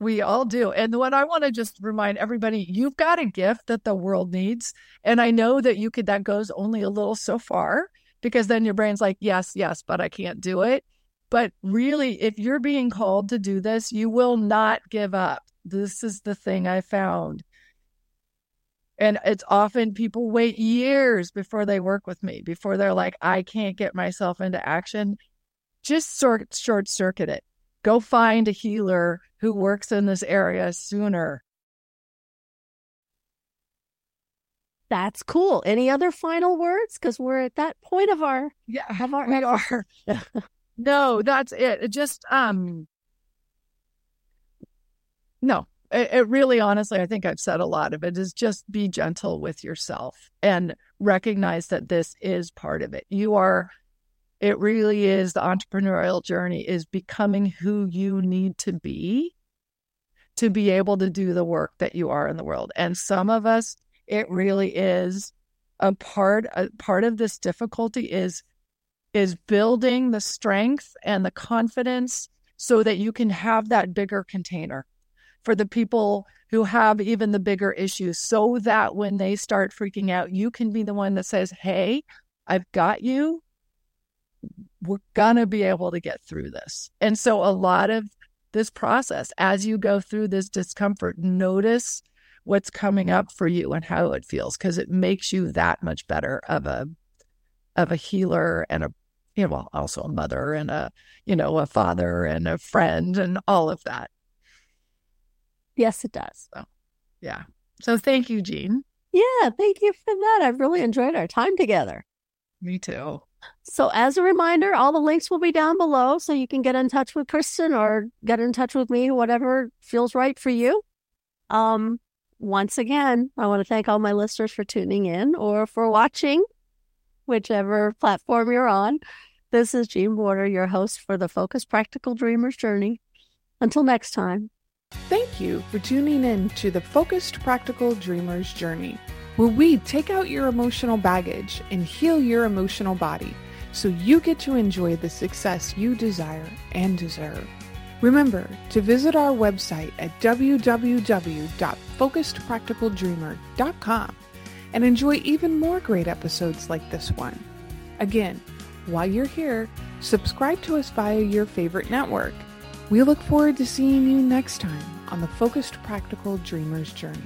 we all do. And what I want to just remind everybody, you've got a gift that the world needs. And I know that you could that goes only a little so far because then your brain's like, yes, yes, but I can't do it. But really, if you're being called to do this, you will not give up. This is the thing I found. And it's often people wait years before they work with me, before they're like, I can't get myself into action. Just sort short circuit it Go find a healer who works in this area sooner. That's cool. Any other final words? Because we're at that point of our yeah, of our we are. <laughs> no, that's it. It just um no, it, it, really honestly, I think I've said a lot of it is just be gentle with yourself and recognize that this is part of it. You are it really is the entrepreneurial journey is becoming who you need to be to be able to do the work that you are in the world. And some of us, it really is a part a part of this difficulty is is building the strength and the confidence so that you can have that bigger container for the people who have even the bigger issues so that when they start freaking out you can be the one that says hey i've got you we're going to be able to get through this. And so, a lot of this process, as you go through this discomfort, notice what's coming up for you and how it feels because it makes you that much better of a of a healer and a you know well, also a mother and a you know a father and a friend and all of that. Yes it does. So yeah. So thank you jean. Yeah thank you for that. I've really enjoyed our time together. Me too so, as a reminder, all the links will be down below so you can get in touch with Kristin or get in touch with me, whatever feels right for you. Um, once again, I want to thank all my listeners for tuning in or for watching, whichever platform you're on. This is Jean Border, your host for the Focus Practical Dreamers Journey. Until next time. Thank you for tuning in to the Focused Practical Dreamers Journey where we take out your emotional baggage and heal your emotional body so you get to enjoy the success you desire and deserve. Remember to visit our website at www.focusedpracticaldreamer.com and enjoy even more great episodes like this one. Again, while you're here, subscribe to us via your favorite network. We look forward to seeing you next time on the Focused Practical Dreamer's Journey.